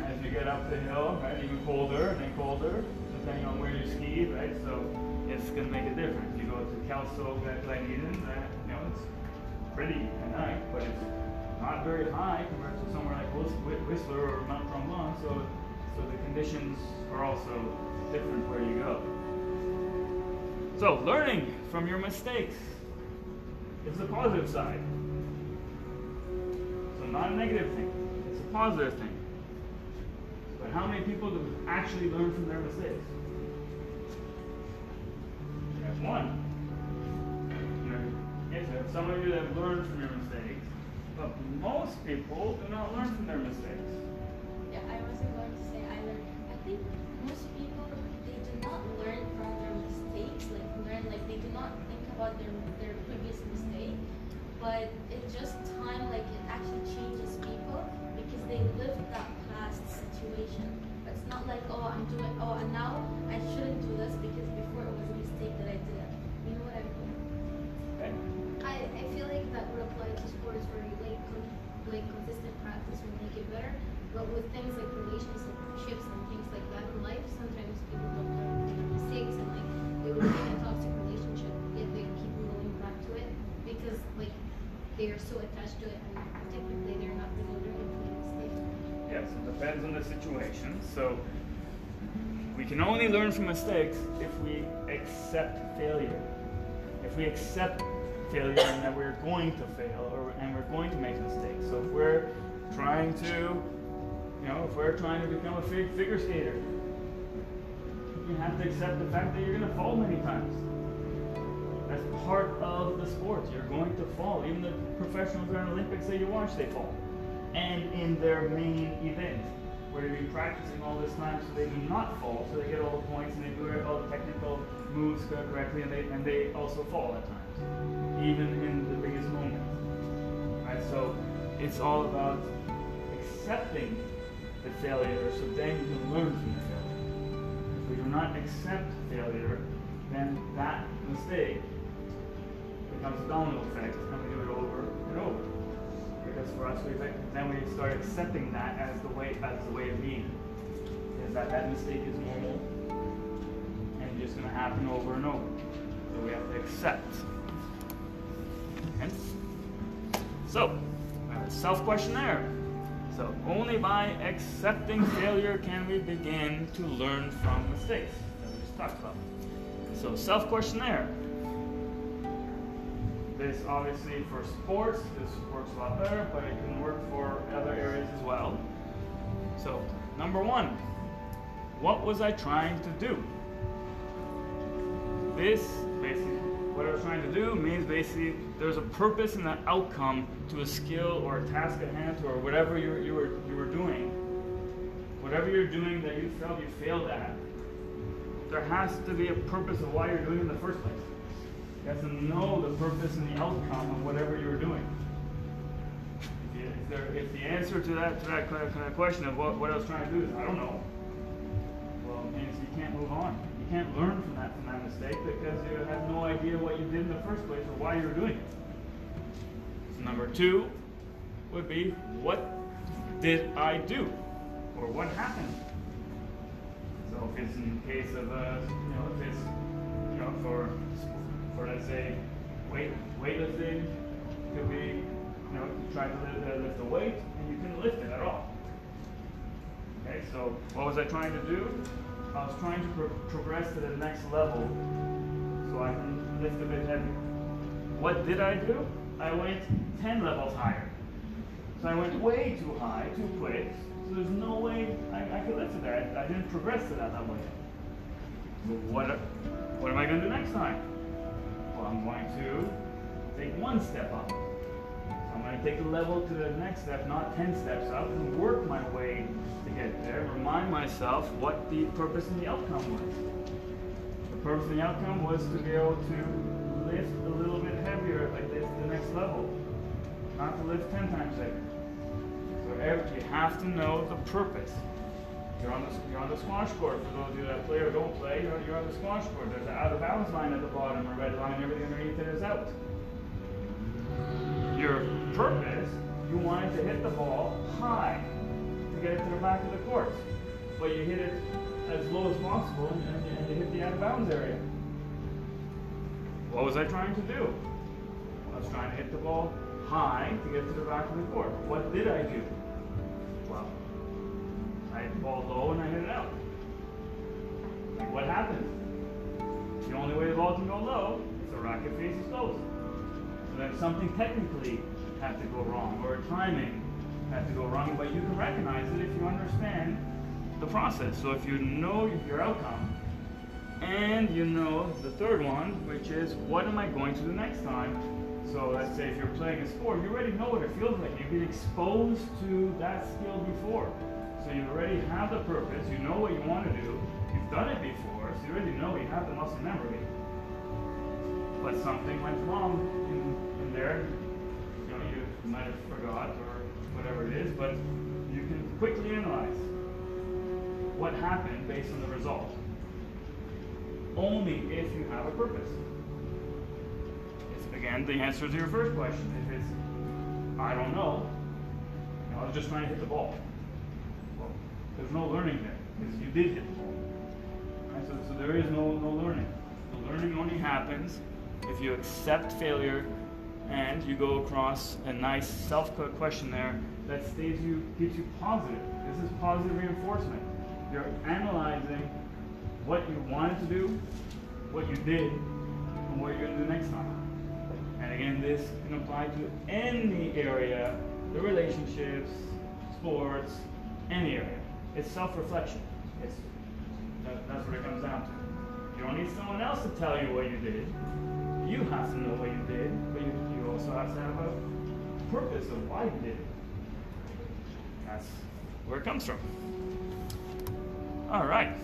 as you get up the hill, right? Even colder and then colder, depending on where you ski, right? So it's gonna make a difference. You go to Kelso, Glen Eden, that you know it's pretty at night, but it's not very high compared to somewhere like Whis- Whis- Whistler or Mount Tremblant. So so the conditions are also different where you go. So learning from your mistakes is the positive side. So not a negative thing. It's a positive thing. How many people actually learn from their mistakes? That's one. Yes, some of you that have learned from your mistakes, but most people do not learn from their mistakes. Yeah, I wasn't going to say either. I think most people they do not learn from their mistakes, like learn like they do not think about their their previous mistake. But it just time like it actually changes people because they live that past situation. But it's not like oh I'm doing oh and now I shouldn't do this because before it was a mistake that I did it. You know what I mean? Okay? I, I feel like that would apply to sports where you like like consistent practice will make it better. But with things like relationships and things like that in life, sometimes people don't learn their mistakes and like they would be in a toxic relationship yet they keep going back to it because like they are so attached to it depends on the situation. So we can only learn from mistakes if we accept failure. If we accept failure and that we're going to fail or and we're going to make mistakes. So if we're trying to, you know, if we're trying to become a fig- figure skater, you have to accept the fact that you're going to fall many times. That's part of the sport. You're going to fall. Even the professionals in Olympics that you watch, they fall. And in their main event, where they've been practicing all this time so they do not fall, so they get all the points and they do all the technical moves correctly, and they and they also fall at times, even in the biggest moments. Right. So it's all about accepting the failure, so then you can learn from the failure. If we do not accept failure, then that mistake becomes a domino effect, and we do it over and over. Because for us, we then we start accepting that as the way as the way of being. Is that that mistake is normal, and just going to happen over and over. So we have to accept. Hence, so self questionnaire. So only by accepting failure can we begin to learn from mistakes that we just talked about. So self questionnaire. This obviously for sports, this works a lot better, but it can work for other areas as well. So number one, what was I trying to do? This basically what I was trying to do means basically there's a purpose and an outcome to a skill or a task at hand or whatever you, you, were, you were doing. Whatever you're doing that you felt you failed at, there has to be a purpose of why you're doing it in the first place. You have to know the purpose and the outcome of whatever you're doing. If, you, if, there, if the answer to that to that kind of question of what, what I was trying to do is I don't know, well, it means you can't move on. You can't learn from that from that mistake because you have no idea what you did in the first place or why you were doing it. So number two would be what did I do, or what happened. So if it's in the case of uh, you know if it's you know for for let's say weight weightlifting, could be you know try to lift, uh, lift a weight and you couldn't lift it at all. Okay, so what was I trying to do? I was trying to pro progress to the next level so I can lift a bit heavier. What did I do? I went 10 levels higher. So I went way too high, too quick, so there's no way I, I could lift it there. I, I, didn't progress to that level yet. So what, what am I going to do next time? I'm going to take one step up. I'm going to take the level to the next step, not 10 steps up, and work my way to get there. Remind myself what the purpose and the outcome was. The purpose and the outcome was to be able to lift a little bit heavier, like this, the next level. Not to lift 10 times heavier. So you have to know the purpose. You're on the you're on the squash court. For those of you that play or don't play, you're, you're on the squash court. There's an out of bounds line at the bottom, a red line, everything underneath it is out your purpose, you wanted to hit the ball high to get it to the back of the court. But you hit it as low as possible and, and you hit the out of bounds area. What was I trying to do? I was trying to hit the ball high to get to the back of the court. What did I do? I ball low and I hit it out. Like what happens? The only way the ball can go low is the racket faces is So that something technically had to go wrong or a timing has to go wrong, but you can recognize it if you understand the process. So if you know your outcome and you know the third one, which is what am I going to do next time? So let's say if you're playing a sport, you already know what it feels like. You've been exposed to that skill before. So you already have the purpose, you know what you want to do, you've done it before, so you already know you have the muscle memory. But something went wrong in there. You know, you might have forgot or whatever it is, but you can quickly analyze what happened based on the result. Only if you have a purpose. It's, again, the answer to your first question. If it's, I don't know I was just trying to hit the ball. There's no learning there, because you did it. Right? So, so there is no, no learning. The learning only happens if you accept failure and you go across a nice self-code questionnaire that stays you, keeps you positive. This is positive reinforcement. You're analyzing what you wanted to do, what you did, and what you're going to do next time. And again, this can apply to any area, the relationships, sports, any area. It's self-reflection. It's, that, that's what it comes down to. You don't need someone else to tell you what you did. You have to know what you did, but you also have to have a purpose of why you did it. That's where it comes from. All right.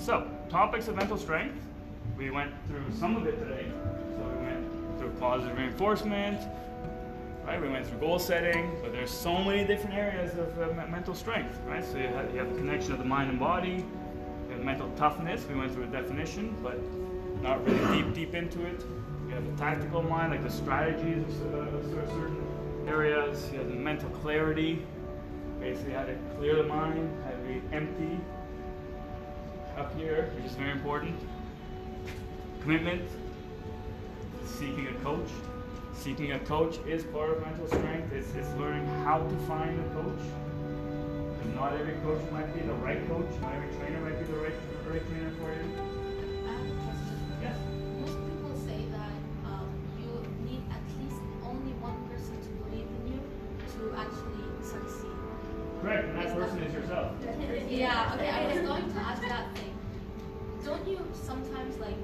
So, topics of mental strength. We went through some of it today. So we went through positive reinforcement, right? We went through goal setting, but there's so many different areas of uh, mental strength, right? So you have, you have the connection of the mind and body, you have mental toughness. We went through a definition, but not really deep, deep into it. You have the tactical mind, like the strategies of uh, certain areas. You have the mental clarity, basically how to clear the mind, how to be empty up here, which is very important. Commitment, seeking a coach. Seeking a coach is part of mental strength. It's, it's learning how to find a coach. And not every coach might be the right coach. Not every trainer might be the right, the right trainer for you. I have a question. Yes. Most people say that um, you need at least only one person to believe in you to actually succeed. Correct. And that person is yourself. [laughs] Yeah, okay, I was going to ask that thing. Don't you sometimes like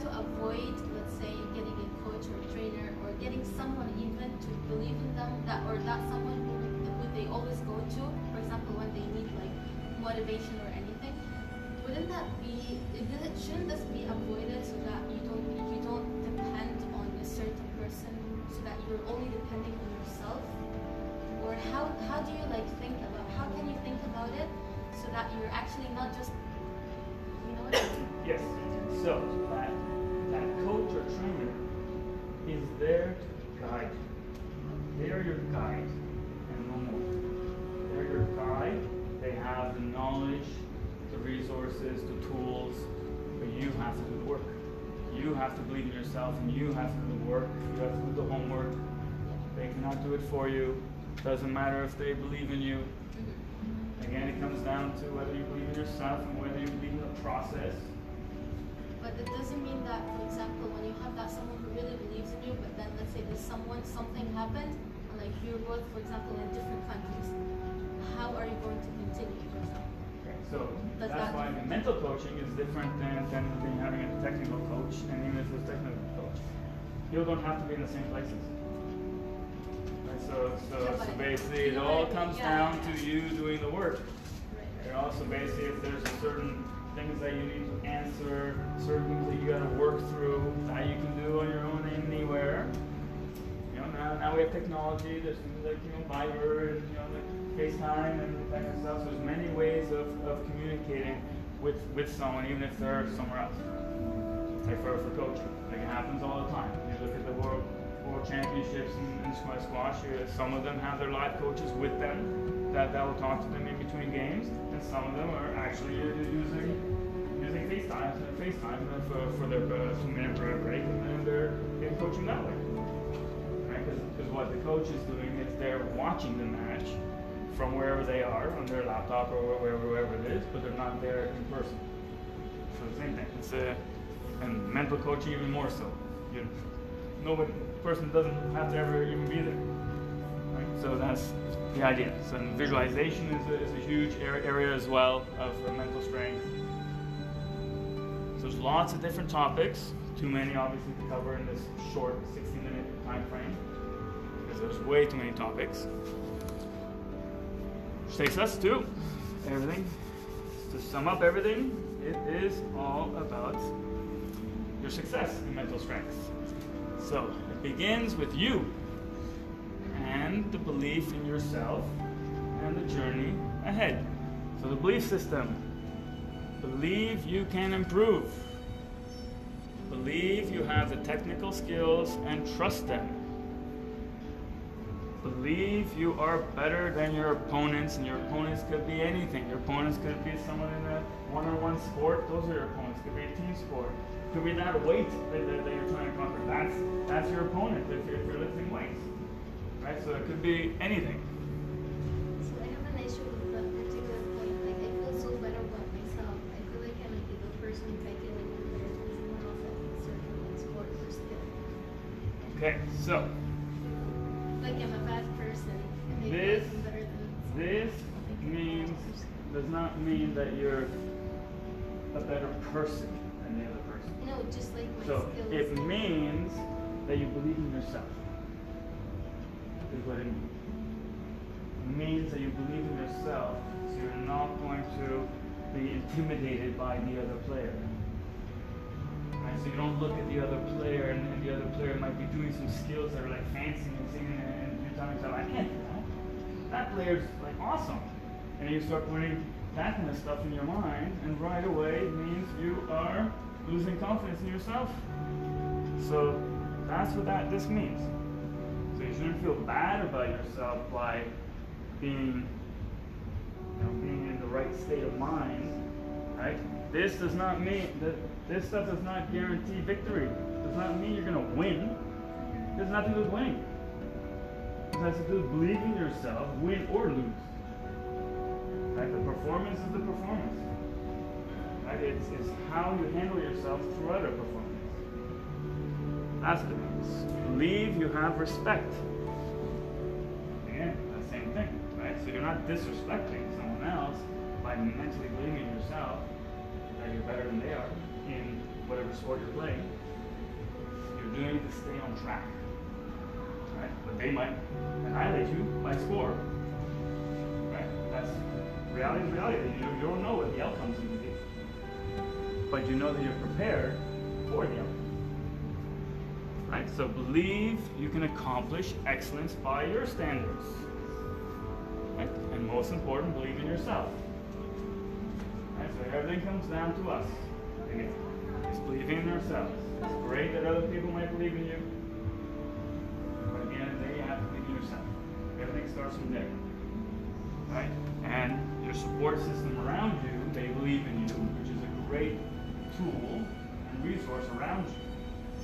to avoid, let's say, getting a coach or a trainer or getting someone even to believe in them that or that someone who, who they always go to, for example, when they need like motivation or anything. Wouldn't that be? Shouldn't this be avoided so that you don't you don't depend on a certain person, so that you're only depending on yourself? or how how do you like think about how can you think about it so that you're actually not just you know? Yes. So that that coach or trainer is there to guide you. They are your guide and no more. They're your guide. They have the knowledge, the resources, the tools, but you have to do the work. You have to believe in yourself and you have to do the work. You have to do the homework. They cannot do it for you. Doesn't matter if they believe in you. Again, it comes down to whether you believe in yourself and whether you believe in the process. But it doesn't mean that, for example, when you have that someone who really believes in you, but then let's say there's someone something happened, and like you're both, for example, in different countries, how are you going to continue, for example? So Does that's that- why the mental coaching is different than, than being having a technical coach, and even if it's a technical coach, you don't have to be in the same places. Right, so, so, so basically, it all what I mean? comes down to you doing the work. And also, basically, if there's a certain things that you need to answer, certain things that you got to work through, that you can do on your own anywhere. You know, now, now we have technology. There's things like you know Viber and you know like FaceTime and that kind of stuff. So there's many ways of, of communicating with with someone, even if they're somewhere else. Like for, for coaching, like it happens all the time. You look at the world world championships in, in squash. some of them have their live coaches with them that, that will talk to them in between games, and some of them are actually using FaceTime FaceTime for, for their uh, two break, and then they're getting coaching that way. Right? Because what the coach is doing is they're watching the match from wherever they are on their laptop or wherever, wherever it is, but they're not there in person. So the same thing. It's a and mental coaching even more so. You, nobody person doesn't have to ever even be there. Right? So that's the idea. So and visualization is a, is a huge area as well of uh, mental strength. There's lots of different topics. Too many obviously to cover in this short 60 minute time frame because there's way too many topics. Which takes us to everything. To sum up everything, it is all about your success in mental strength. So it begins with you and the belief in yourself and the journey ahead. So the belief system. Believe you can improve. Believe you have the technical skills and trust them. Believe you are better than your opponents, and your opponents could be anything. Your opponents could be someone in a one-on-one sport. Those are your opponents. Could be a team sport. Could be that weight that, that, that you're trying to conquer. That's that's your opponent if you're, if you're lifting weights, right? So it could be anything. Okay, so Like I'm a bad person. This- this. Means does not mean that you're a better person than the other person. No, just like my So skills. it means that you believe in yourself. Is what it means. It means that you believe in yourself, so you're not going to be intimidated by the other player. So you don't look at the other player, and, and the other player might be doing some skills that are like fancy and singing, and you're telling yourself, "I can't do that. that player's like awesome. And you start putting that kind of stuff in your mind, and right away it means you are losing confidence in yourself. So that's what that this means. So you shouldn't feel bad about yourself by being you know, being in the right state of mind, right? This does not mean that this stuff does not guarantee victory. It Does not mean you're gonna win. It has nothing to do with winning. It has to do with believing in yourself, win or lose. Right? The performance is the performance. Right? It's, it's how you handle yourself throughout a performance. It. Believe you have respect. Again, the same thing, right? So you're not disrespecting someone else by mentally believing in yourself that you're better than they are in whatever sport you're playing. You're doing to stay on track. Right? But they might annihilate you by score. Right? That's reality is reality. You, you don't know what the outcome's going to be. But you know that you're prepared for the outcome. Right? So believe you can accomplish excellence by your standards. Right? And most important, believe in yourself. Right? So everything comes down to us. Again, it's believing in ourselves. It's great that other people might believe in you. But at the end of the day, you have to believe in yourself. Everything starts from there. Right? And your support system around you, they believe in you, which is a great tool and resource around you.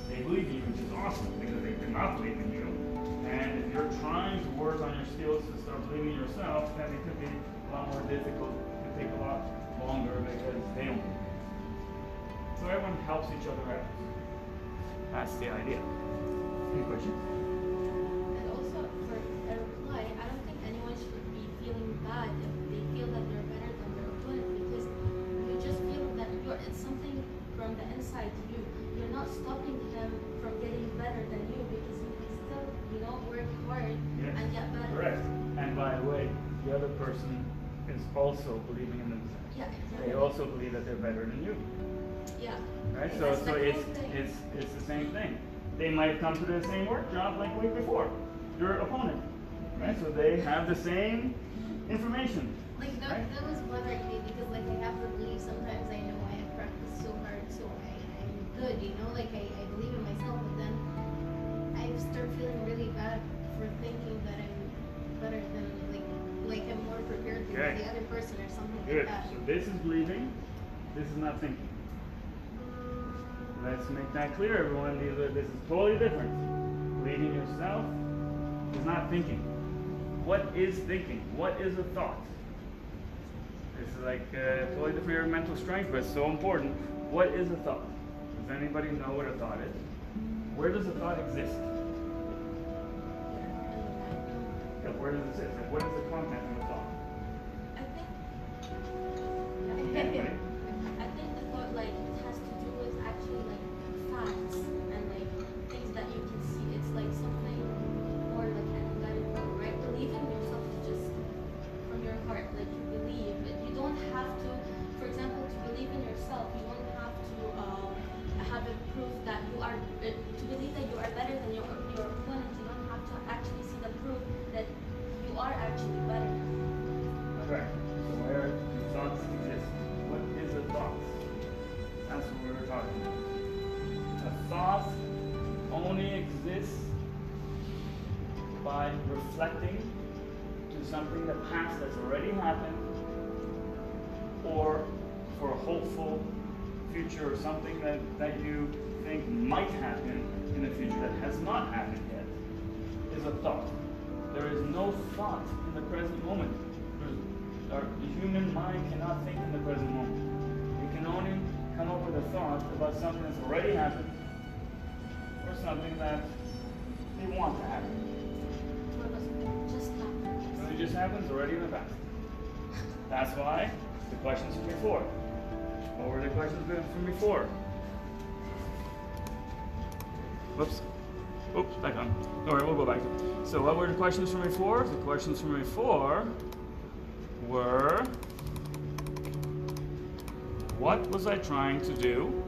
They believe in you, which is awesome because they do not believe in you. And if you're trying to work on your skills to start believing in yourself, then it could be a lot more difficult. It could take a lot longer because they don't. Believe in you. So everyone helps each other out. That's the idea. Any questions? And also for a reply, I don't think anyone should be feeling bad if they feel that they're better than their opponent because you just feel that you're it's something from the inside you. You're not stopping them from getting better than you because you can still, you know, work hard Yes. and get better. Correct. And by the way, the other person is also believing in themselves. Yeah, exactly. They also believe that they're better than you. Yeah. Right? So, so it's, thing. it's, it's the same thing. They might have come to the same work job like week before, your opponent. Right? So they have the same information. Like that, Right. that was bothering me because like I have to believe sometimes I know I have practiced so hard so I, I'm good, you know, like I, I believe in myself but then I start feeling really bad for thinking that I'm better than like like I'm more prepared than Okay. the other person or something Good. like that. So this is believing, this is not thinking. Let's make that clear, everyone. These are, this is totally different. Leading yourself is not thinking. What is thinking? What is a thought? This is like uh, totally different your mental strength, but it's so important. What is a thought? Does anybody know what a thought is? Where does a thought exist? Yeah, where does it exist? Like, what is the content something that, that you think might happen in the future that has not happened yet is a thought. There is no thought in the present moment. Our human mind cannot think in the present moment. We can only come up with a thought about something that's already happened or something that we want to happen. Just happened. Just happens already in the past. That's why the questions from before. What were the questions from before? Whoops. Oops, back on. All right, we'll go back. So what were the questions from before? The questions from before were, what was I trying to do?